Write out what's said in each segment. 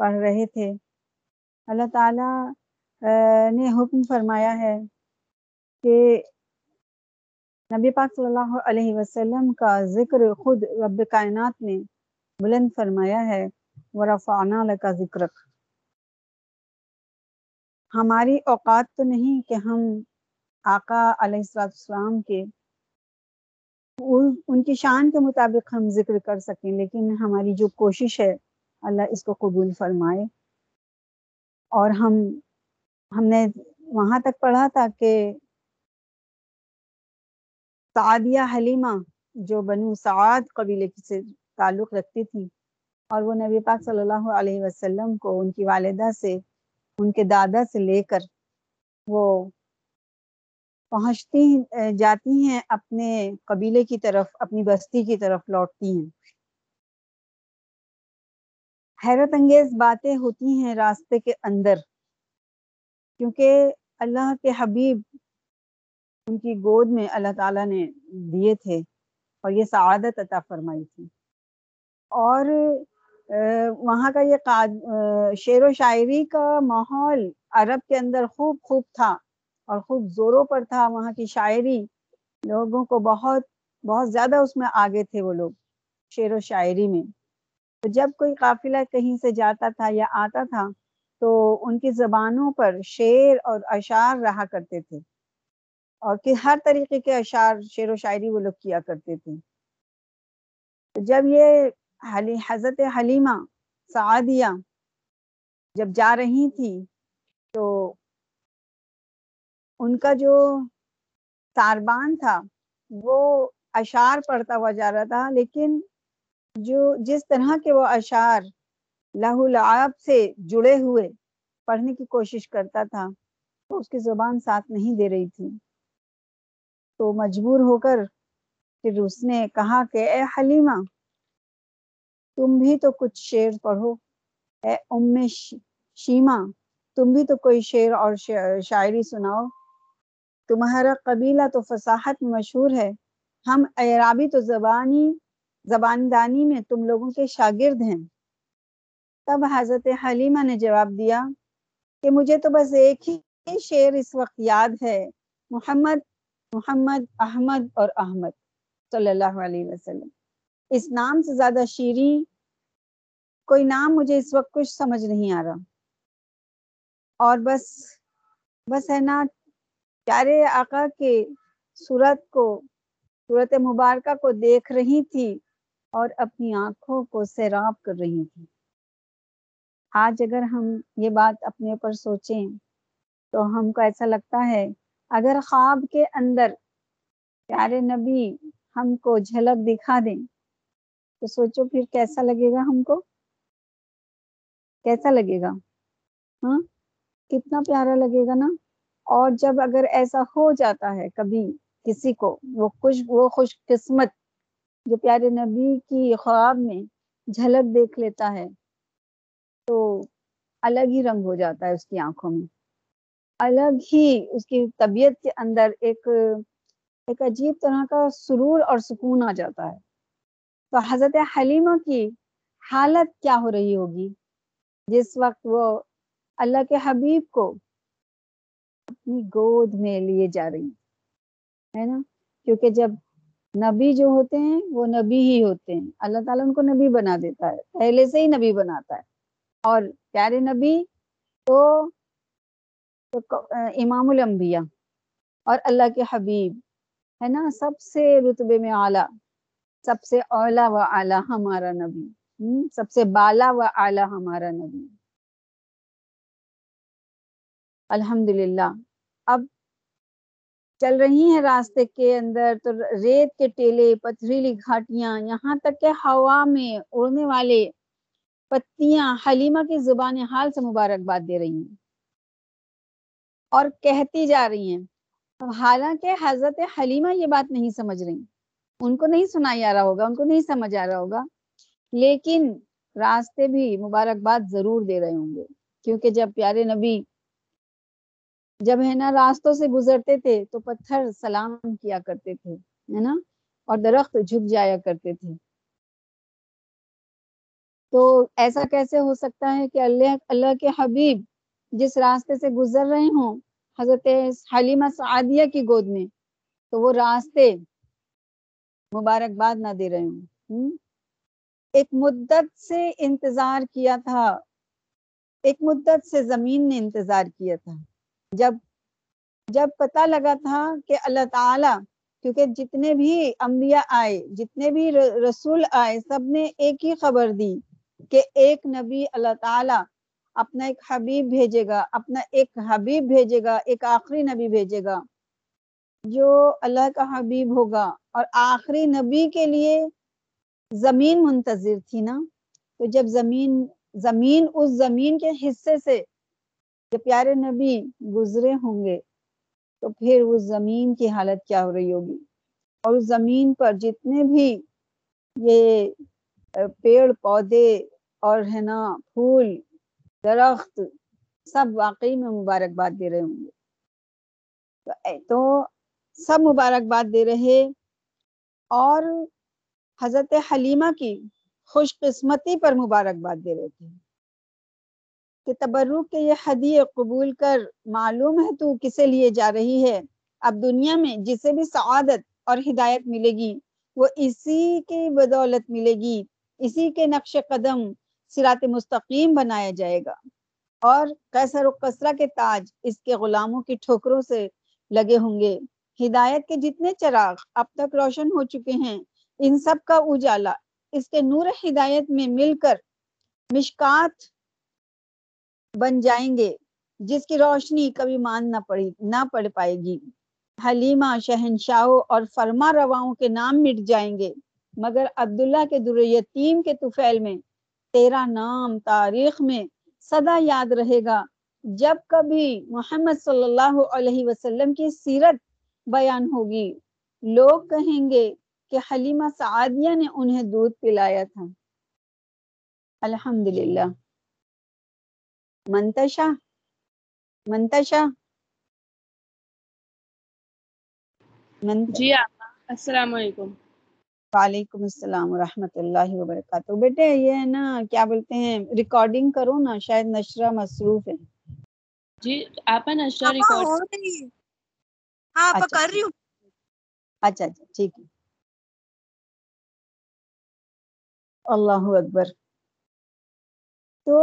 پڑھ رہے تھے۔ اللہ تعالیٰ نے حکم فرمایا ہے کہ نبی پاک صلی اللہ علیہ وسلم کا ذکر خود رب کائنات نے بلند فرمایا ہے، ورفعنا لکا ذکرک ہماری اوقات تو نہیں کہ ہم آقا علیہ السلام کے، ان کی شان کے مطابق ہم ذکر کر سکیں، لیکن ہماری جو کوشش ہے اللہ اس کو قبول فرمائے۔ اور ہم ہم نے وہاں تک پڑھا تھا کہ سعدیہ حلیمہ جو بنو سعاد قبیلے سے تعلق رکھتی تھی، اور وہ نبی پاک صلی اللہ علیہ وسلم کو ان کی والدہ سے، ان کے دادا سے لے کر وہ پہنچتی جاتی ہیں اپنے قبیلے کی طرف، اپنی بستی کی طرف لوٹتی ہیں۔ حیرت انگیز باتیں ہوتی ہیں راستے کے اندر، کیونکہ اللہ کے حبیب ان کی گود میں اللہ تعالیٰ نے دیے تھے اور یہ سعادت عطا فرمائی تھی۔ اور وہاں کا یہ شعر و شاعری کا ماحول عرب کے اندر خوب خوب تھا اور خوب زوروں پر تھا۔ وہاں کی شاعری لوگوں کو بہت بہت زیادہ اس میں آگے تھے وہ لوگ، شعر و شاعری میں۔ تو جب کوئی قافلہ کہیں سے جاتا تھا یا آتا تھا، تو ان کی زبانوں پر شعر اور اشعار رہا کرتے تھے۔ اور کہ ہر طریقے کے اشعار، شعر و شاعری وہ لوگ کیا کرتے تھے۔ جب یہ حضرت حلیمہ سعادیہ جب جا رہی تھی، تو ان کا جو تاربان تھا، وہ اشعار پڑھتا ہوا جا رہا تھا، لیکن جو جس طرح کے وہ اشعار لہو لعاب سے جڑے ہوئے پڑھنے کی کوشش کرتا تھا تو اس کی زبان ساتھ نہیں دے رہی تھی۔ تو مجبور ہو کر پھر اس نے کہا کہ، اے حلیمہ، تم بھی تو کچھ شعر پڑھو۔ اے ام شیما، تم بھی تو کوئی شعر اور شاعری سناؤ۔ تمہارا قبیلہ تو فصاحت میں مشہور ہے۔ ہم اعرابی تو زبانی زبان دانی میں تم لوگوں کے شاگرد ہیں۔ تب حضرت حلیمہ نے جواب دیا کہ مجھے تو بس ایک ہی شعر اس وقت یاد ہے، محمد محمد، احمد اور احمد صلی اللہ علیہ وسلم۔ اس نام سے زیادہ شیریں، کوئی نام مجھے اس وقت کچھ سمجھ نہیں آ رہا۔ اور بس بس ہے نا، پیارے آقا کے صورت کو، صورت مبارکہ کو دیکھ رہی تھی۔ اور اپنی آنکھوں کو سیراب کر رہی تھی آج اگر ہم یہ بات اپنے اوپر سوچیں تو ہم کو ایسا لگتا ہے، اگر خواب کے اندر پیارے نبی ہم کو جھلک دکھا دیں تو سوچو پھر کیسا لگے گا ہم کو؟ کیسا لگے گا؟ ہاں؟ کتنا پیارا لگے گا نا؟ اور جب اگر ایسا ہو جاتا ہے کبھی کسی کو، وہ خوش وہ خوش قسمت جو پیارے نبی کی خواب میں جھلک دیکھ لیتا ہے، تو الگ ہی رنگ ہو جاتا ہے اس کی آنکھوں میں۔ الگ ہی اس کی طبیعت کے اندر ایک ایک عجیب طرح کا سرور اور سکون آ جاتا ہے۔ تو حضرت حلیمہ کی حالت کیا ہو رہی ہوگی؟ جس وقت وہ اللہ کے حبیب کو اپنی گود میں لیے جا رہی، ہے نا؟ کیونکہ جب نبی جو ہوتے ہیں، وہ نبی ہی ہوتے ہیں۔ اللہ تعالیٰ ان کو نبی بنا دیتا ہے۔ پہلے سے ہی نبی بناتا ہے۔ اور پیارے نبی تو امام الانبیاء اور اللہ کے حبیب، ہے نا؟ سب سے رتبے میں اعلیٰ، سب سے اولا و اعلیٰ ہمارا نبی۔ سب سے بالا و اعلیٰ ہمارا نبی۔ الحمد للہ اب چل رہی ہیں راستے کے اندر تو ریت کے ٹیلے، پتھریلی گھاٹیاں، یہاں تک کہ ہوا میں اڑنے والے پتیاں، حلیمہ کی زبان حال سے مبارکباد دے رہی ہیں اور کہتی جا رہی ہیں۔ حالانکہ حضرت حلیمہ یہ بات نہیں سمجھ رہی۔ ان کو نہیں سنائی آ رہا ہوگا، ان کو نہیں سمجھ آ رہا ہوگا۔ لیکن راستے بھی مبارکباد ضرور دے رہے ہوں گے۔ کیونکہ جب پیارے نبی جب ہے نا راستوں سے گزرتے تھے تو پتھر سلام کیا کرتے تھے، ہے نا؟ اور درخت جھک جایا کرتے تھے۔ تو ایسا کیسے ہو سکتا ہے کہ اللہ اللہ کے حبیب جس راستے سے گزر رہے ہوں، حضرت حلیمہ سعادیہ کی گود میں، تو وہ راستے مبارکباد نہ دے رہے ہوں؟ ایک مدت سے انتظار کیا تھا۔ ایک مدت سے زمین نے انتظار کیا تھا۔ جب جب پتا لگا تھا کہ اللہ تعالی، کیونکہ جتنے بھی انبیاء آئے، جتنے بھی رسول آئے، سب نے ایک ہی خبر دی کہ ایک نبی اللہ تعالی اپنا ایک حبیب بھیجے گا، اپنا ایک حبیب بھیجے گا، ایک آخری نبی بھیجے گا۔ جو اللہ کا حبیب ہوگا اور آخری نبی کے لیے زمین منتظر تھی نا؟ تو جب زمین زمین، اس زمین کے حصے سے جب پیارے نبی گزرے ہوں گے تو پھر اس زمین کی حالت کیا ہو رہی ہوگی؟ اور اس زمین پر جتنے بھی یہ پیڑ، پودے اور ہے نا، پھول، درخت، سب واقعی میں مبارکباد دے رہے ہوں گے۔ تو سب مبارکباد دے رہے اور حضرت حلیمہ کی خوش قسمتی پر مبارکباد دے رہے تھے۔ کہ تبرک کے یہ حدی قبول کر معلوم ہے تو کسے لیے جا رہی ہے؟ اب دنیا میں جسے بھی سعادت اور ہدایت ملے گی، وہ اسی کی بدولت ملے گی، اسی کے نقش قدم سرات مستقیم بنایا جائے گا۔ اور قیصر و قصرہ کے تاج اس کے غلاموں کی ٹھوکروں سے لگے ہوں گے۔ ہدایت کے جتنے چراغ اب تک روشن ہو چکے ہیں، ان سب کا اجالا اس کے نور ہدایت میں مل کر مشکات بن جائیں گے، جس کی روشنی کبھی مان نہ پڑی، نہ پڑ پائے گی۔ حلیمہ شہنشاہوں اور فرما رواؤں کے نام مٹ جائیں گے، مگر عبداللہ کے در یتیم کے طفیل میں تیرا نام تاریخ میں صدا یاد رہے گا۔ جب کبھی محمد صلی اللہ علیہ وسلم کی سیرت بیان ہوگی، لوگ کہیں گے کہ حلیمہ سعادیہ نے انہیں دودھ پلایا تھا۔ الحمدللہ۔ منتشا منتشا جی السلام علیکم وعلیکم السلام ورحمۃ اللہ وبرکاتہ بیٹے یہ ہے نا کیا بولتے ہیں ریکارڈنگ کرو نا شاید نشرہ مصروف ہے جی آپ نشرہ ریکارڈ ہاں کر رہی ہوں اچھا اچھا ٹھیک ہے اللہ اکبر تو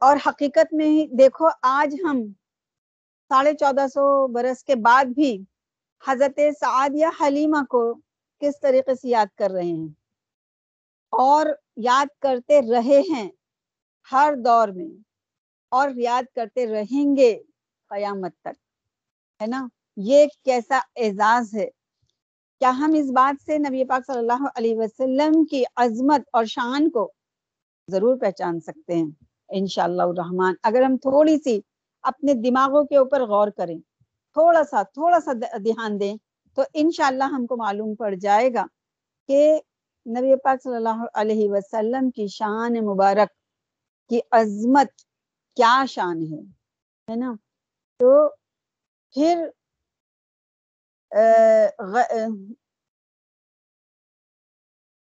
اور حقیقت میں ہی دیکھو، آج ہم ساڑھے چودہ سو برس کے بعد بھی حضرت سعاد یا حلیمہ کو کس طریقے سے یاد کر رہے ہیں؟ اور یاد کرتے رہے ہیں ہر دور میں، اور یاد کرتے رہیں گے قیامت تک، ہے نا؟ یہ کیسا اعزاز ہے۔ کیا ہم اس بات سے نبی پاک صلی اللہ علیہ وسلم کی عظمت اور شان کو ضرور پہچان سکتے ہیں؟ انشاءاللہ الرحمن۔ اگر ہم تھوڑی سی اپنے دماغوں کے اوپر غور کریں، تھوڑا سا تھوڑا سا دھیان دیں، تو انشاءاللہ ہم کو معلوم پڑ جائے گا کہ نبی پاک صلی اللہ علیہ وسلم کی شان مبارک کی عظمت کیا شان ہے ہے نا؟ تو پھر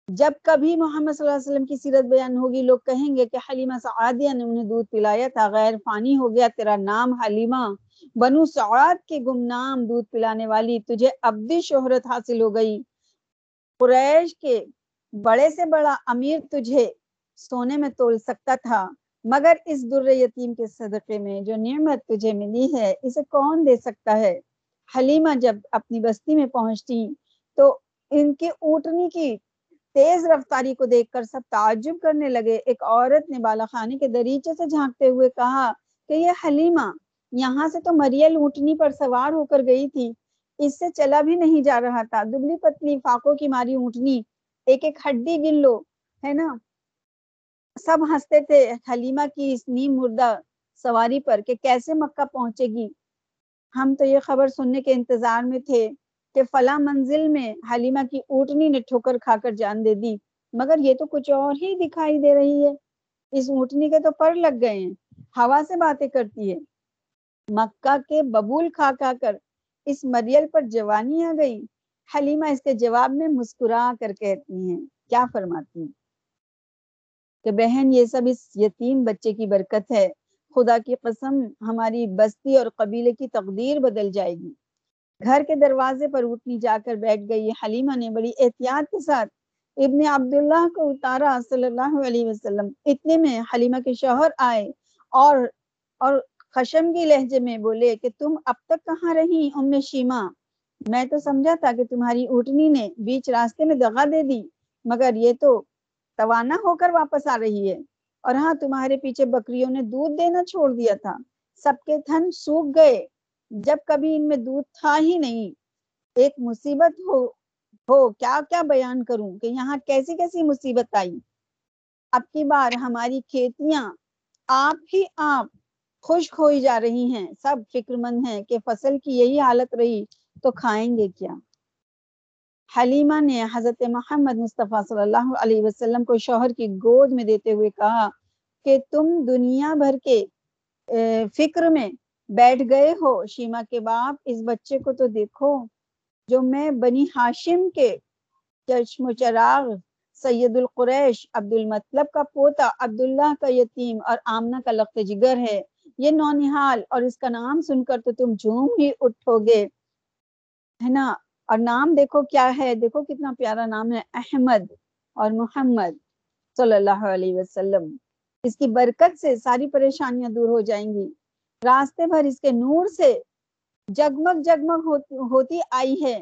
جب کبھی محمد صلی اللہ علیہ وسلم کی سیرت بیان ہوگی، لوگ کہیں گے کہ حلیمہ سعادیہ نے انہیں دودھ پلایا تھا۔ غیر فانی ہو گیا، تیرا نام حلیمہ۔ بنو سعاد کے گمنام دودھ پلانے والی، تجھے ابدی شہرت حاصل ہو گئی۔ قریش کے بڑے سے بڑا امیر تجھے سونے میں تول سکتا تھا، مگر اس در یتیم کے صدقے میں جو نعمت تجھے ملی ہے، اسے کون دے سکتا ہے؟ حلیمہ جب اپنی بستی میں پہنچتی تو ان کی اونٹنی کی تیز رفتاری کو دیکھ کر سب تعجب کرنے لگے۔ ایک عورت نے بالا خانے کے دریچے سے جھانکتے ہوئے کہا کہ یہ حلیمہ، یہاں سے تو مریل اونٹنی پر سوار ہو کر گئی تھی۔ اس سے چلا بھی نہیں جا رہا تھا۔ دبلی پتلی فاقوں کی ماری اونٹنی، ایک ایک ہڈی گن لو، ہے نا؟ سب ہنستے تھے حلیمہ کی اس نیم مردہ سواری پر کہ کیسے مکہ پہنچے گی۔ ہم تو یہ خبر سننے کے انتظار میں تھے۔ کہ فلاں منزل میں حلیمہ کی اونٹنی نے ٹھوکر کھا کر جان دے دی، مگر یہ تو کچھ اور ہی دکھائی دے رہی ہے۔ اس اونٹنی کے تو پر لگ گئے ہیں، ہوا سے باتیں کرتی ہے۔ مکہ کے ببول کھا کھا کر اس مریل پر جوانی آ گئی۔ حلیمہ اس کے جواب میں مسکرا کر کہتی ہیں، کیا فرماتی ہیں؟ کہ بہن، یہ سب اس یتیم بچے کی برکت ہے۔ خدا کی قسم، ہماری بستی اور قبیلے کی تقدیر بدل جائے گی۔ گھر کے دروازے پر اٹھنی جا کر بیٹھ گئی۔ حلیمہ نے بڑی احتیاط کے ساتھ ابن عبداللہ کو اتارا صلی اللہ علیہ وسلم۔ اتنے میں حلیمہ کے شوہر آئے اور اور خشم کی لہجے میں بولے کہ تم اب تک کہاں رہی ام شیما؟ میں تو سمجھا تھا کہ تمہاری اٹھنی نے بیچ راستے میں دغا دے دی، مگر یہ تو توانا ہو کر واپس آ رہی ہے۔ اور ہاں تمہارے پیچھے بکریوں نے دودھ دینا چھوڑ دیا تھا۔ سب کے تھن سوکھ گئے۔ جب کبھی ان میں دودھ تھا ہی نہیں، ایک مصیبت ہو ہو، کیا کیا بیان کروں کہ یہاں کیسی کیسی مصیبت آئی؟ اب کی بار، ہماری کھیتیاں آپ ہی آپ خشک ہوئی جا رہی ہیں، سب فکر مند ہیں کہ فصل کی یہی حالت رہی تو کھائیں گے کیا؟ حلیمہ نے حضرت محمد مصطفیٰ صلی اللہ علیہ وسلم کو شوہر کی گود میں دیتے ہوئے کہا کہ تم دنیا بھر کے فکر میں بیٹھ گئے ہو شیما کے باپ، اس بچے کو تو دیکھو، جو میں بنی ہاشم کے چشم و چراغ، سید القریش عبد المطلب کا پوتا، عبداللہ کا یتیم اور آمنہ کا لخت جگر ہے۔ یہ نونحال اور اس کا نام سن کر تو تم جھوم ہی اٹھو گے، ہے نا؟ اور نام دیکھو کیا ہے، دیکھو کتنا پیارا نام ہے، احمد اور محمد صلی اللہ علیہ وسلم۔ اس کی برکت سے ساری پریشانیاں دور ہو جائیں گی۔ راستے بھر اس کے نور سے جگمگ جگمگ ہوتی آئی ہے۔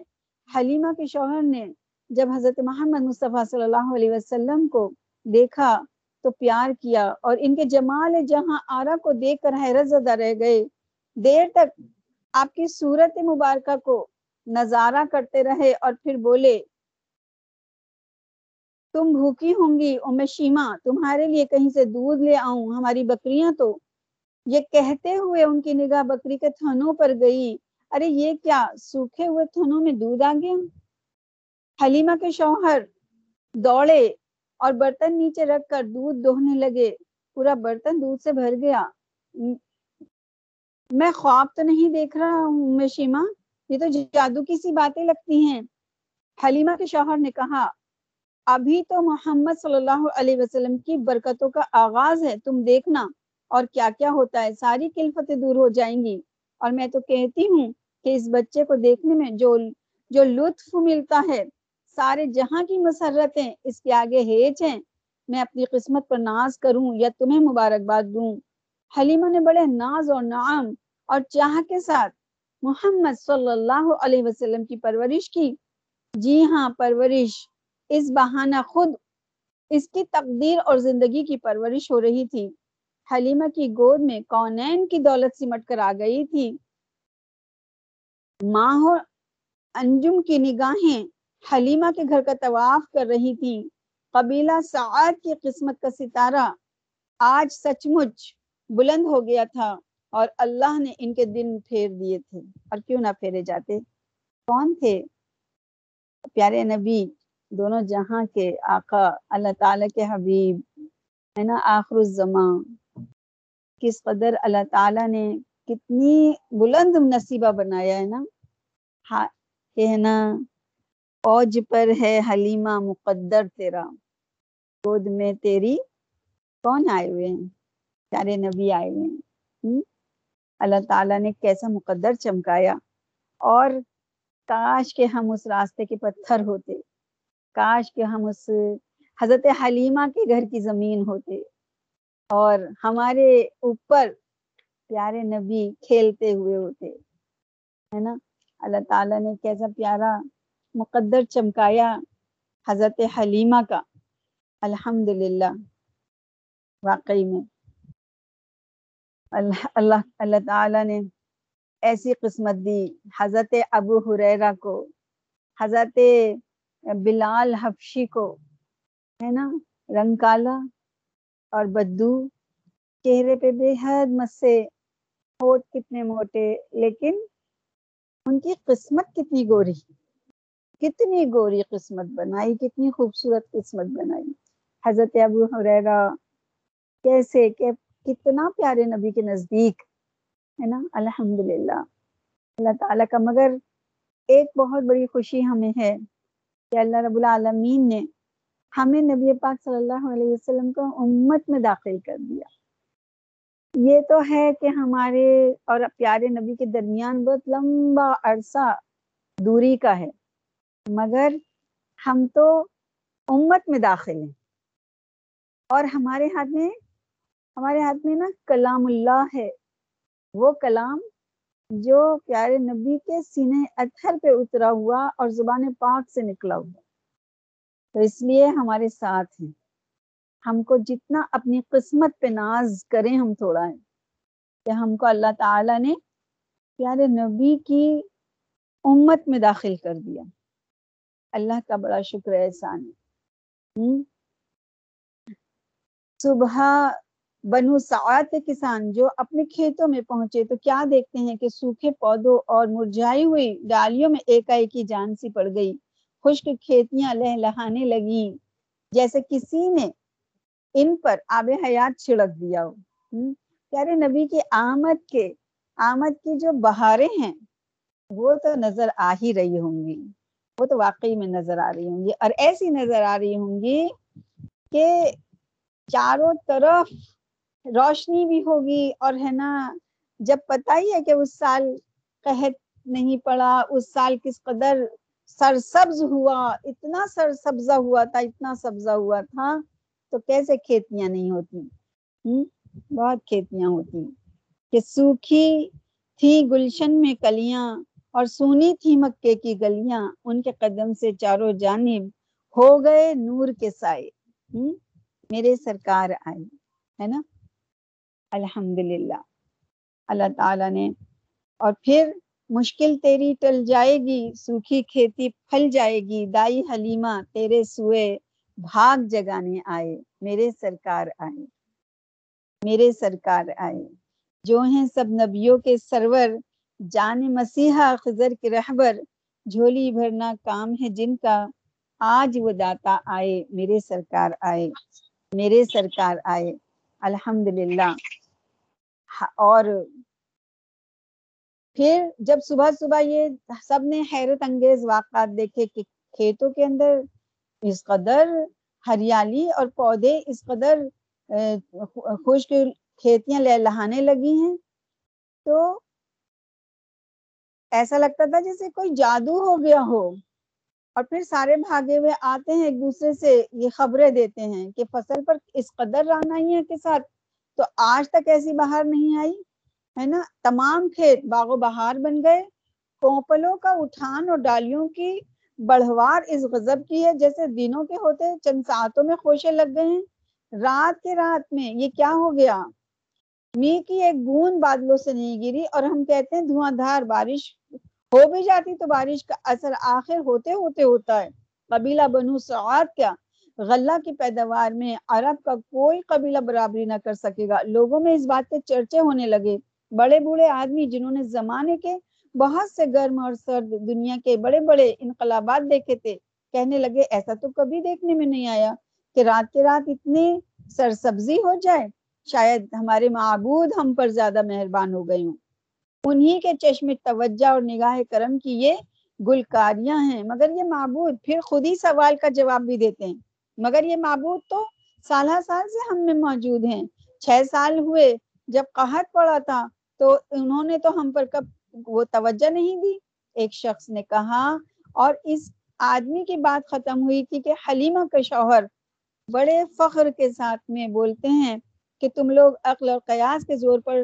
حلیمہ کے شوہر نے جب حضرت محمد مصطفیٰ صلی اللہ علیہ وسلم کو دیکھا تو پیار کیا اور ان کے جمال جہاں آرا کو دیکھ کر حیرت زدہ رہ گئے۔ دیر تک آپ کی صورت مبارکہ کو نظارہ کرتے رہے اور پھر بولے، تم بھوکی ہوں گی ام شیما، تمہارے لیے کہیں سے دودھ لے آؤں، ہماری بکریاں تو یہ کہتے ہوئے ان کی نگاہ بکری کے تھنوں پر گئی۔ ارے یہ کیا، سوکھے ہوئے تھنوں میں دودھ آ گیا؟ حلیمہ کے شوہر دوڑے اور برتن نیچے رکھ کر دودھ دوہنے لگے۔ پورا برتن دودھ سے بھر گیا۔ میں خواب تو نہیں دیکھ رہا ہوں میں شیما، یہ تو جادو کی سی باتیں لگتی ہیں۔ حلیمہ کے شوہر نے کہا، ابھی تو محمد صلی اللہ علیہ وسلم کی برکتوں کا آغاز ہے، تم دیکھنا۔ اور کیا کیا ہوتا ہے؟ ساری کلفتیں دور ہو جائیں گی۔ اور میں تو کہتی ہوں کہ اس بچے کو دیکھنے میں جو جو لطف ملتا ہے، سارے جہاں کی مسرتیں اس کے آگے ہیچ ہیں۔ میں اپنی قسمت پر ناز کروں یا تمہیں مبارکباد دوں۔ حلیمہ نے بڑے ناز اور نعم اور چاہ کے ساتھ محمد صلی اللہ علیہ وسلم کی پرورش کی۔ جی ہاں پرورش۔ اس بہانہ خود اس کی تقدیر اور زندگی کی پرورش ہو رہی تھی۔ حلیمہ کی گود میں کونین کی دولت سمٹ کر آ گئی تھی۔ ماہ انجم کی نگاہیں حلیمہ کے گھر کا طواف کر رہی تھی قبیلہ سعاد کی قسمت کا ستارہ آج سچ مچ بلند ہو گیا تھا اور اللہ نے ان کے دن پھیر دیے تھے۔ اور کیوں نہ پھیرے جاتے؟ کون تھے؟ پیارے نبی، دونوں جہاں کے آقا، اللہ تعالی کے حبیب، ہے نا آخر الزمان۔ کس قدر اللہ تعالیٰ نے کتنی بلند نصیبہ بنایا ہے نا؟ ہاں کہنا فوج پر ہے حلیمہ مقدر تیرا۔ گود میں تیری کون آئے ہوئے ہیں؟ پیارے نبی آئے ہوئے ہیں۔ اللہ تعالیٰ نے کیسا مقدر چمکایا۔ اور کاش کے ہم اس راستے کے پتھر ہوتے۔ کاش کے ہم اس حضرت حلیمہ کے گھر کی زمین ہوتے۔ اور ہمارے اوپر پیارے نبی کھیلتے ہوئے ہوتے، ہے نا؟ اللہ تعالیٰ نے کیسا پیارا مقدر چمکایا حضرت حلیمہ کا الحمد للہ واقعی میں۔ اللہ اللہ اللہ تعالیٰ نے ایسی قسمت دی حضرت ابو حریرہ کو، حضرت بلال حفشی کو، ہے نا؟ رنگ کالا اور بدو چہرے پہ بے حد مسے ہوٹ کتنے موٹے، لیکن ان کی قسمت کتنی گوری کتنی گوری قسمت بنائی، کتنی خوبصورت قسمت بنائی۔ حضرت ابو حریرہ کیسے کہ کتنا پیارے نبی کے نزدیک، ہے نا؟ الحمد للہ اللہ تعالیٰ کا مگر ایک بہت بڑی خوشی ہمیں ہے کہ اللہ رب العالمین نے ہمیں نبی پاک صلی اللہ علیہ وسلم کو امت میں داخل کر دیا۔ یہ تو ہے کہ ہمارے اور پیارے نبی کے درمیان بہت لمبا عرصہ دوری کا ہے، مگر ہم تو امت میں داخل ہیں۔ اور ہمارے ہاتھ میں، ہمارے ہاتھ میں نا کلام اللہ ہے۔ وہ کلام جو پیارے نبی کے سینے اتھر پہ اترا ہوا اور زبان پاک سے نکلا ہوا۔ تو اس لیے ہمارے ساتھ ہیں۔ ہم کو جتنا اپنی قسمت پہ ناز کریں ہم تھوڑا ہے کہ ہم کو اللہ تعالی نے پیارے نبی کی امت میں داخل کر دیا۔ اللہ کا بڑا شکر احسان ہے۔ صبح بنو سعاد کے کسان جو اپنے کھیتوں میں پہنچے، تو کیا دیکھتے ہیں کہ سوکھے پودوں اور مرجائی ہوئی ڈالیوں میں ایک کی جان سی پڑ گئی۔ خشک کھیتیاں لہ لہانے لگی جیسے کسی نے ان پر آب حیات چھڑک دیا ہو۔ پیارے نبی کی آمد کے، آمد کی جو بہاریں ہیں، وہ تو نظر آ ہی رہی ہوں گی۔ وہ تو واقعی میں نظر آ رہی ہوں گی۔ اور ایسی نظر آ رہی ہوں گی کہ چاروں طرف روشنی بھی ہوگی اور ہے نا، جب پتہ ہی ہے کہ اس سال قحط نہیں پڑا، اس سال کس قدر سرسبز ہوا، اتنا سر سبزہ ہوا تھا، اتنا سبزہ ہوا تھا، تو کیسے کھیتیاں نہیں ہوتی؟ بہت کھیتیاں ہوتی۔ کہ سوکھی تھی گلشن میں کلیاں اور سونی تھی مکے کی گلیاں، ان کے قدم سے چاروں جانب ہو گئے نور کے سائے۔ میرے سرکار آئے، ہے نا؟ الحمد للہ اللہ تعالی نے، اور پھر مشکل تیری ٹل جائے گی، سوکھی کھیتی پھل جائے گی۔ دائی حلیمہ، تیرے سوئے بھاگ جگانے آئے۔ میرے سرکار آئے۔ میرے سرکار آئے۔ جو ہیں سب نبیوں کے سرور، جان مسیحا خضر کے رہبر۔ جھولی بھرنا کام ہے جن کا، آج وہ داتا آئے۔ میرے سرکار آئے۔ میرے سرکار آئے۔ الحمد للہ اور پھر جب صبح صبح یہ سب نے حیرت انگیز واقعات دیکھے کہ کھیتوں کے اندر اس قدر ہریالی اور پودے اس قدر خشک کھیتیاں لہلانے لگی ہیں، تو ایسا لگتا تھا جیسے کوئی جادو ہو گیا ہو۔ اور پھر سارے بھاگے ہوئے آتے ہیں ایک دوسرے سے یہ خبریں دیتے ہیں کہ فصل پر اس قدر رانائی ہے کے ساتھ۔ تو آج تک ایسی باہر نہیں آئی۔ ہے نا؟ تمام کھیت باغ و بہار بن گئے۔ کوپلوں کا اٹھان اور ڈالیوں کی بڑھوار اس غضب کی ہے جیسے دنوں کے ہوتے چند ساتوں میں خوشے لگ گئے ہیں۔ رات کے رات میں یہ کیا ہو گیا؟ می کی ایک بوند بادلوں سے نہیں گری اور ہم کہتے ہیں دھواں دھار، بارش ہو بھی جاتی تو بارش کا اثر آخر ہوتے ہوتے ہوتا ہے۔ قبیلہ بنو سعاد کیا؟ غلہ کی پیداوار میں عرب کا کوئی قبیلہ برابری نہ کر سکے گا۔ لوگوں میں اس بات کے چرچے ہونے لگے۔ بڑے بوڑھے آدمی جنہوں نے زمانے کے بہت سے گرم اور سرد دنیا کے بڑے بڑے انقلابات دیکھے تھے، کہنے لگے ایسا تو کبھی دیکھنے میں نہیں آیا کہ رات کے رات اتنی سرسبزی ہو جائے۔ شاید ہمارے معبود ہم پر زیادہ مہربان ہو گئے ہوں۔ انہی کے چشم توجہ اور نگاہ کرم کی یہ گلکاریاں ہیں۔ مگر یہ معبود پھر خود ہی سوال کا جواب بھی دیتے ہیں۔ مگر یہ معبود تو سالہ سال سے ہم میں موجود ہیں۔ چھ سال ہوئے جب قحط پڑا تھا۔ تو انہوں نے تو ہم پر کب وہ توجہ نہیں دی؟ ایک شخص نے کہا، اور اس آدمی کی بات ختم ہوئی تھی کہ حلیمہ کا شوہر بڑے فخر کے ساتھ میں بولتے ہیں کہ تم لوگ عقل اور قیاس کے زور پر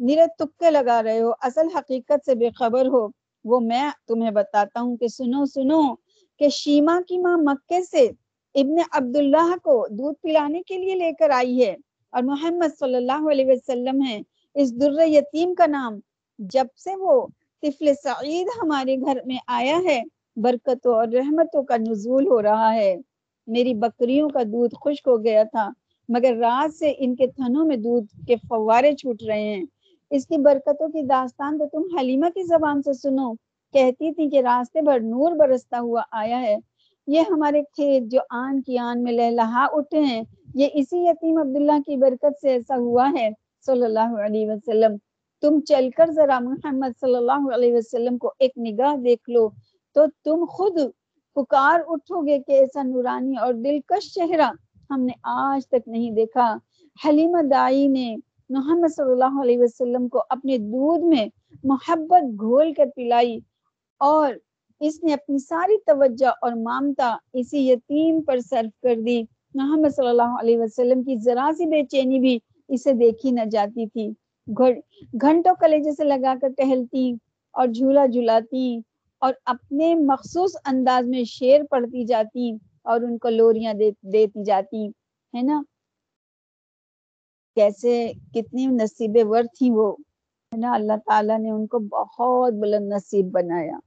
نیرے تکے لگا رہے ہو، اصل حقیقت سے بے خبر ہو۔ وہ میں تمہیں بتاتا ہوں کہ سنو سنو کہ شیما کی ماں مکے سے ابن عبداللہ کو دودھ پلانے کے لیے لے کر آئی ہے اور محمد صلی اللہ علیہ وسلم ہے اس در یتیم کا نام جب سے وہ طفل سعید ہمارے گھر میں آیا ہے، برکتوں اور رحمتوں کا نزول ہو رہا ہے۔ میری بکریوں کا دودھ خشک ہو گیا تھا، مگر رات سے ان کے تھنوں میں دودھ کے فوارے چھوٹ رہے ہیں۔ اس کی برکتوں کی داستان تو تم حلیمہ کی زبان سے سنو۔ کہتی تھی کہ راستے بھر نور برستا ہوا آیا ہے۔ یہ ہمارے کھیت جو آن کی آن میں لہلہا اٹھے ہیں، یہ اسی یتیم عبداللہ کی برکت سے ایسا ہوا ہے۔ صلی اللہ علیہ وسلم۔ تم چل کر ذرا محمد صلی اللہ علیہ وسلم کو ایک نگاہ دیکھ لو، تو تم خود پکار اٹھو گے کہ ایسا نورانی اور دلکش چہرہ ہم نے آج تک نہیں دیکھا۔ حلیمہ دائی نے محمد صلی اللہ علیہ وسلم کو اپنے دودھ میں محبت گھول کر پلائی اور اس نے اپنی ساری توجہ اور مامتا اسی یتیم پر صرف کر دی۔ محمد صلی اللہ علیہ وسلم کی ذرا سی بے چینی بھی اسے دیکھی نہ جاتی تھی۔ گھنٹوں کلیجے سے لگا کر ٹہلتی اور جھولا جھلاتی اور اپنے مخصوص انداز میں شیر پڑھتی جاتی اور ان کو لوریاں دیتی جاتی، ہے نا؟ کیسے کتنی نصیب ور تھی وہ، ہے نا؟ اللہ تعالیٰ نے ان کو بہت بلند نصیب بنایا،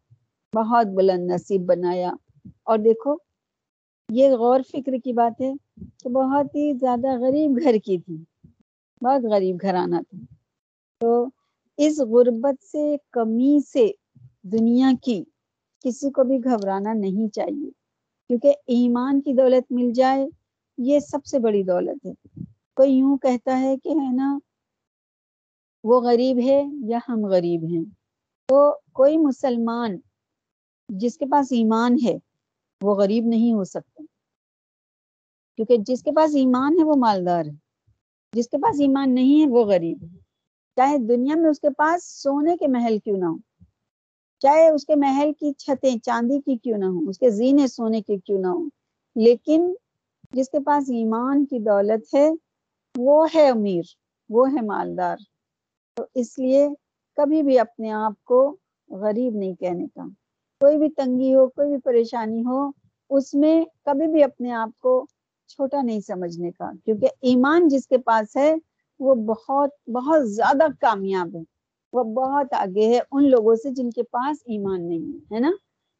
بہت بلند نصیب بنایا۔ اور دیکھو، یہ غور فکر کی بات ہے کہ بہت ہی زیادہ غریب گھر کی تھی۔ بہت غریب گھرانہ تھا۔ تو اس غربت سے، کمی سے دنیا کی کسی کو بھی گھبرانا نہیں چاہیے۔ کیونکہ ایمان کی دولت مل جائے، یہ سب سے بڑی دولت ہے۔ کوئی یوں کہتا ہے کہ، ہے نا، وہ غریب ہے یا ہم غریب ہیں۔ تو کوئی مسلمان جس کے پاس ایمان ہے، وہ غریب نہیں ہو سکتا۔ کیونکہ جس کے پاس ایمان ہے، وہ مالدار ہے۔ جس کے پاس ایمان نہیں ہے، وہ غریب ہے۔ چاہے دنیا میں اس کے پاس سونے کے محل کیوں نہ ہو چاہے اس کے محل کی چھتیں چاندی کی کیوں نہ ہو اس کے زینے سونے کی کیوں نہ ہو لیکن جس کے پاس ایمان کی دولت ہے، وہ ہے امیر، وہ ہے مالدار۔ تو اس لیے کبھی بھی اپنے آپ کو غریب نہیں کہنے کا۔ کوئی بھی تنگی ہو، کوئی بھی پریشانی ہو، اس میں کبھی بھی اپنے آپ کو چھوٹا نہیں سمجھنے کا، کیونکہ ایمان جس کے پاس ہے، وہ بہت بہت زیادہ کامیاب ہے۔ وہ بہت آگے ہے ان لوگوں سے جن کے پاس ایمان نہیں ہے ہے نا؟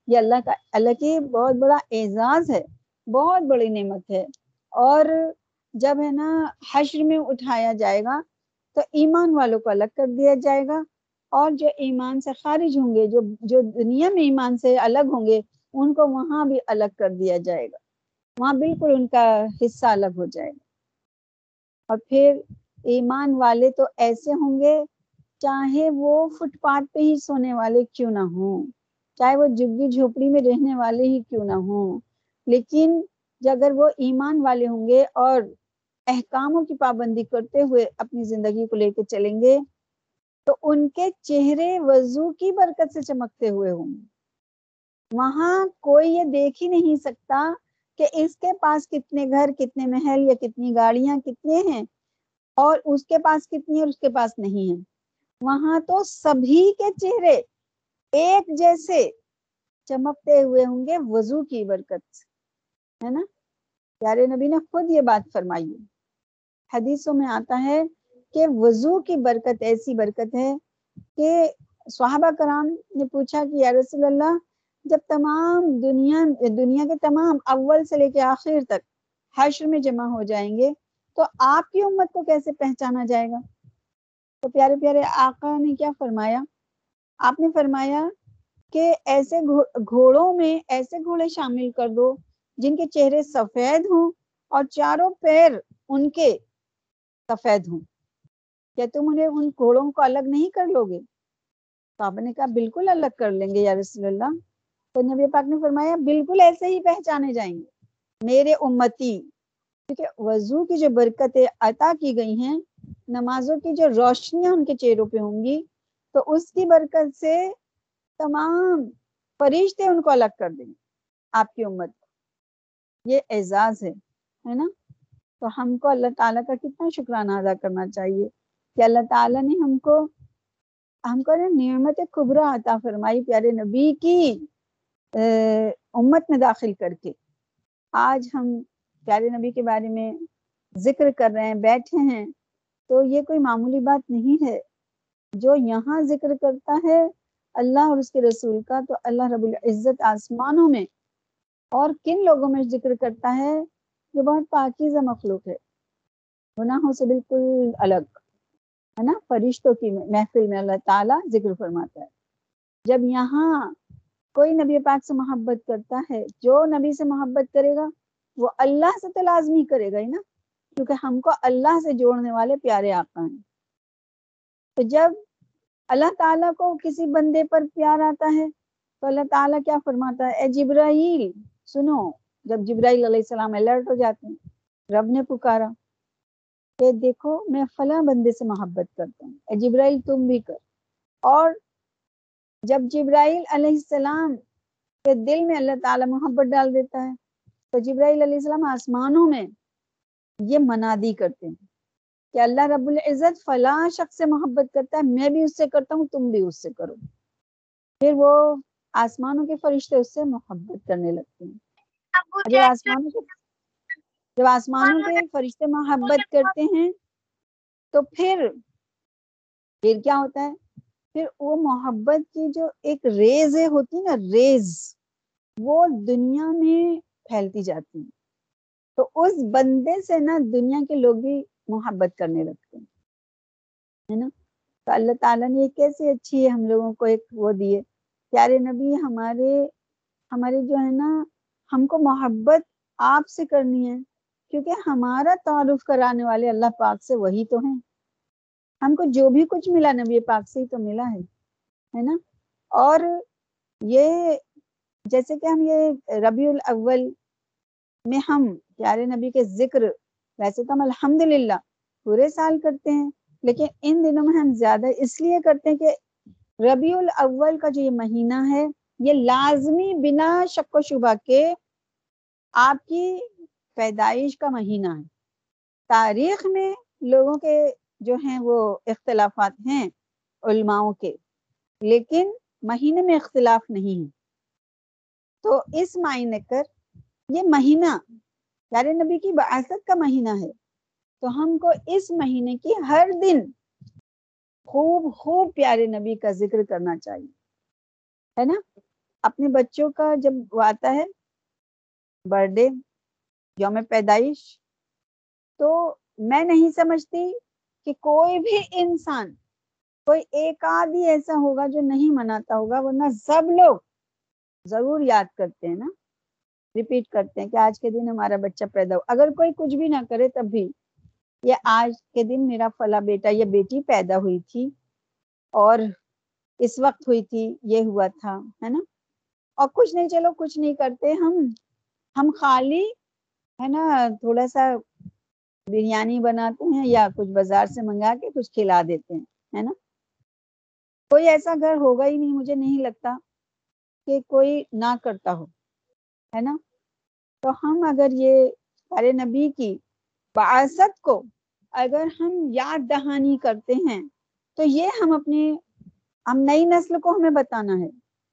یہ اللہ کا، اللہ کی بہت بڑا اعزاز ہے، بہت بڑی نعمت ہے۔ اور جب، ہے نا، حشر میں اٹھایا جائے گا، تو ایمان والوں کو الگ کر دیا جائے گا۔ اور جو ایمان سے خارج ہوں گے، جو جو دنیا میں ایمان سے الگ ہوں گے، ان کو وہاں بھی الگ کر دیا جائے گا۔ وہاں بالکل ان کا حصہ الگ ہو جائے گا۔ اور پھر ایمان والے تو ایسے ہوں گے، چاہے وہ فٹ پاتھ پہ ہی سونے والے کیوں نہ ہوں، چاہے وہ جگی جھوپڑی میں رہنے والے ہی کیوں نہ ہوں۔ لیکن اگر وہ ایمان والے ہوں گے اور احکاموں کی پابندی کرتے ہوئے اپنی زندگی کو لے کے چلیں گے، تو ان کے چہرے وضو کی برکت سے چمکتے ہوئے ہوں گے۔ وہاں کوئی یہ دیکھ ہی نہیں سکتا کہ اس کے پاس کتنے گھر، کتنے محل یا کتنی گاڑیاں کتنے ہیں اور اس کے پاس کتنی اور اس کے پاس نہیں ہے وہاں تو سبھی کے چہرے ایک جیسے چمکتے ہوئے ہوں گے وضو کی برکت ہے نا؟ پیارے نبی نے خود یہ بات فرمائی حدیثوں میں آتا ہے کہ وضو کی برکت ایسی برکت ہے کہ صحابہ کرام نے پوچھا کہ یا رسول اللہ جب تمام دنیا دنیا کے تمام اول سے لے کے آخر تک حشر میں جمع ہو جائیں گے، تو آپ کی امت کو کیسے پہچانا جائے گا؟ تو پیارے پیارے آقا نے کیا فرمایا؟ آپ نے فرمایا کہ ایسے گھوڑوں میں ایسے گھوڑے شامل کر دو جن کے چہرے سفید ہوں اور چاروں پیر ان کے سفید ہوں۔ کیا تم انہیں ان گھوڑوں کو الگ نہیں کر لو گے تو آپ نے کہا، بالکل الگ کر لیں گے یا رسول اللہ۔ تو نبی پاک نے فرمایا، بالکل ایسے ہی پہچانے جائیں گے۔ میرے امتی، کیونکہ وضو کی جو برکتیں عطا کی گئی ہیں، نمازوں کی جو روشنیاں ان کے چہروں پہ ہوں گی، تو اس کی برکت سے تمام فرشتے ان کو الگ کر دیں گے، آپ کی امت کو۔ یہ اعزاز ہے ہے نا؟ تو ہم کو اللہ تعالیٰ کا کتنا شکرانہ ادا کرنا چاہیے کہ اللہ تعالیٰ نے ہم کو ہم کو نعمت خبرا عطا فرمائی، پیارے نبی کی۔ امت میں داخل کر کے آج ہم پیارے نبی کے بارے میں ذکر کر رہے ہیں، بیٹھے ہیں، تو یہ کوئی معمولی بات نہیں ہے۔ جو یہاں ذکر کرتا ہے اللہ اور اس کے رسول کا، تو اللہ رب العزت آسمانوں میں اور کن لوگوں میں ذکر کرتا ہے؟ جو بہت پاکیزہ مخلوق ہے۔ گناہوں سے بالکل الگ، ہے نا؟ فرشتوں کی محفل میں اللہ تعالیٰ ذکر فرماتا ہے۔ جب یہاں کوئی نبی پاک سے محبت کرتا ہے، جو نبی سے محبت کرے گا، وہ اللہ سے تو لازمی کرے گا ہی نا؟ کیونکہ ہم کو اللہ سے جوڑنے والے پیارے آقا ہیں۔ تو جب اللہ تعالیٰ کو کسی بندے پر پیار آتا ہے، تو اللہ تعالیٰ کیا فرماتا ہے؟ اے جبرائیل، سنو، جب جبرائیل علیہ السلام الرٹ ہو جاتے ہیں، رب نے پکارا، کہ دیکھو، میں فلاں بندے سے محبت کرتا ہوں، اے جبرائیل تم بھی کر۔ اور جب جبرائیل علیہ السلام کے دل میں اللہ تعالیٰ محبت ڈال دیتا ہے، تو جبرائیل علیہ السلام آسمانوں میں یہ منادی کرتے ہیں کہ اللہ رب العزت فلاں شخص سے محبت کرتا ہے، میں بھی اس سے کرتا ہوں، تم بھی اس سے کرو۔ پھر وہ آسمانوں کے فرشتے اس سے محبت کرنے لگتے ہیں۔ جب آسمانوں کے جب آسمانوں کے فرشتے محبت کرتے ہیں، تو پھر پھر کیا ہوتا ہے؟ پھر وہ محبت کی جو ایک ریز ہوتی نا، ریز، وہ دنیا میں پھیلتی جاتی ہے۔ تو اس بندے سے نا دنیا کے لوگ بھی محبت کرنے لگتے ہیں، ہے نا؟ تو اللہ تعالیٰ نے کیسے اچھی ہے ہم لوگوں کو ایک وہ دیے پیارے نبی، ہمارے ہمارے جو ہے نا، ہم کو محبت آپ سے کرنی ہے، کیونکہ ہمارا تعارف کرانے والے اللہ پاک سے وہی تو ہیں۔ ہم کو جو بھی کچھ ملا نبی پاک سے ہی تو ملا ہے ہے نا؟ اور یہ جیسے کہ ہم یہ ربیع الاول میں ہم پیارے نبی کے ذکر، ویسے تو ہم الحمد للہ پورے سال کرتے ہیں، لیکن ان دنوں میں ہم زیادہ اس لیے کرتے ہیں کہ ربیع الاول کا جو یہ مہینہ ہے، یہ لازمی بنا شک و شبہ کے آپ کی پیدائش کا مہینہ ہے۔ تاریخ میں لوگوں کے جو ہیں وہ اختلافات ہیں علماؤں کے، لیکن مہینے میں اختلاف نہیں ہے۔ تو اس معنی کر یہ مہینہ، پیارے نبی کی بعثت کا مہینہ ہے۔ تو ہم کو اس مہینے کی ہر دن خوب خوب پیارے نبی کا ذکر کرنا چاہیے۔ ہے نا؟ اپنے بچوں کا جب وہ آتا ہے برتھ ڈے، یوم پیدائش، تو میں نہیں سمجھتی کہ کوئی بھی انسان، کوئی ایک آدھی ایسا ہوگا جو نہیں مناتا ہوگا، ورنہ سب لوگ ضرور یاد کرتے ہیں نا ریپیٹ کرتے ہیں کہ آج کے دن ہمارا بچہ پیدا ہو اگر کوئی کچھ بھی نہ کرے تب بھی یہ آج کے دن میرا فلا بیٹا یا بیٹی پیدا ہوئی تھی اور اس وقت ہوئی تھی، یہ ہوا تھا، ہے نا؟ اور کچھ نہیں، چلو کچھ نہیں کرتے، ہم ہم خالی، ہے نا، تھوڑا سا بریانی بناتے ہیں یا کچھ بازار سے منگا کے کچھ کھلا دیتے ہیں، ہے نا؟ کوئی ایسا گھر ہوگا ہی نہیں، مجھے نہیں لگتا کہ کوئی نہ کرتا ہو، ہے نا؟ تو ہم اگر یہ سارے نبی کی بعثت کو اگر ہم یاد دہانی کرتے ہیں، تو یہ ہم اپنے ہم نئی نسل کو ہمیں بتانا ہے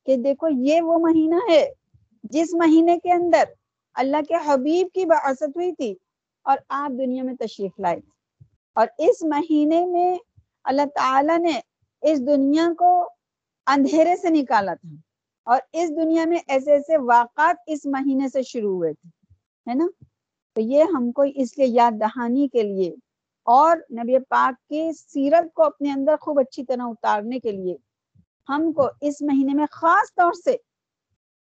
کہ دیکھو یہ وہ مہینہ ہے جس مہینے کے اندر اللہ کے حبیب کی بعثت ہوئی تھی اور آپ دنیا میں تشریف لائے۔ اور اس مہینے میں اللہ تعالی نے اس دنیا کو اندھیرے سے نکالا تھا۔ اور اس دنیا میں ایسے ایسے واقعات اس مہینے سے شروع ہوئے تھے، ہے نا؟ تو یہ ہم کو اس لیے یاد دہانی کے لیے اور نبی پاک کی سیرت کو اپنے اندر خوب اچھی طرح اتارنے کے لیے ہم کو اس مہینے میں خاص طور سے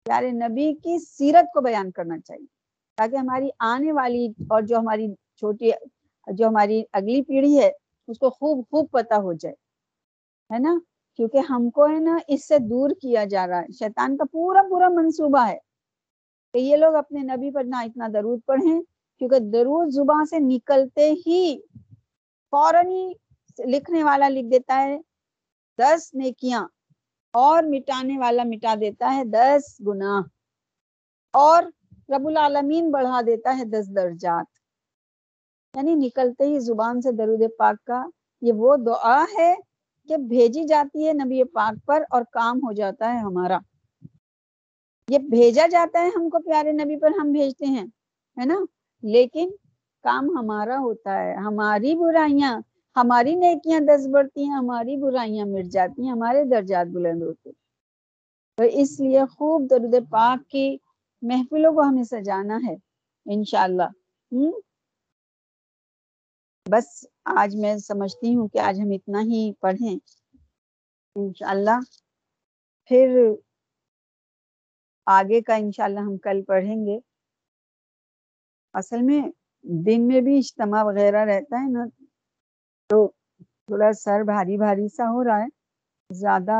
پیارے نبی کی سیرت کو بیان کرنا چاہیے۔ تاکہ ہماری آنے والی اور جو ہماری چھوٹی، جو ہماری اگلی پیڑھی ہے، اس کو خوب خوب پتا ہو جائے۔ ہے نا؟ کیونکہ ہم کو ہے نا اس سے دور کیا جا رہا ہے۔ شیطان کا پورا پورا منصوبہ ہے کہ یہ لوگ اپنے نبی پر نہ اتنا درود پڑھیں، کیونکہ درود زبان سے نکلتے ہی فوراً ہی لکھنے والا لکھ دیتا ہے، دس نیکیاں، اور مٹانے والا مٹا دیتا ہے دس گنا اور رب العالمین بڑھا دیتا ہے دس درجات۔ یعنی نکلتے ہی زبان سے درود پاک کا یہ وہ دعا ہے کہ بھیجی جاتی ہے نبی پاک پر اور کام ہو جاتا ہے ہمارا۔ یہ بھیجا جاتا ہے ہم کو پیارے نبی پر ہم بھیجتے ہیں، ہے نا؟ لیکن کام ہمارا ہوتا ہے، ہماری برائیاں، ہماری نیکیاں دس بڑھتی ہیں، ہماری برائیاں مٹ جاتی ہیں، ہمارے درجات بلند ہوتے تو اس لیے خوب درود پاک کی محفلوں کو ہمیں سجانا ہے، انشاءاللہ۔ ہم بس آج میں سمجھتی ہوں کہ آج ہم اتنا ہی پڑھیں۔ انشاءاللہ۔ پھر آگے کا انشاءاللہ ہم کل پڑھیں گے۔ اصل میں دن میں بھی اجتماع وغیرہ رہتا ہے نا، تو تھوڑا سر بھاری بھاری سا ہو رہا ہے۔ زیادہ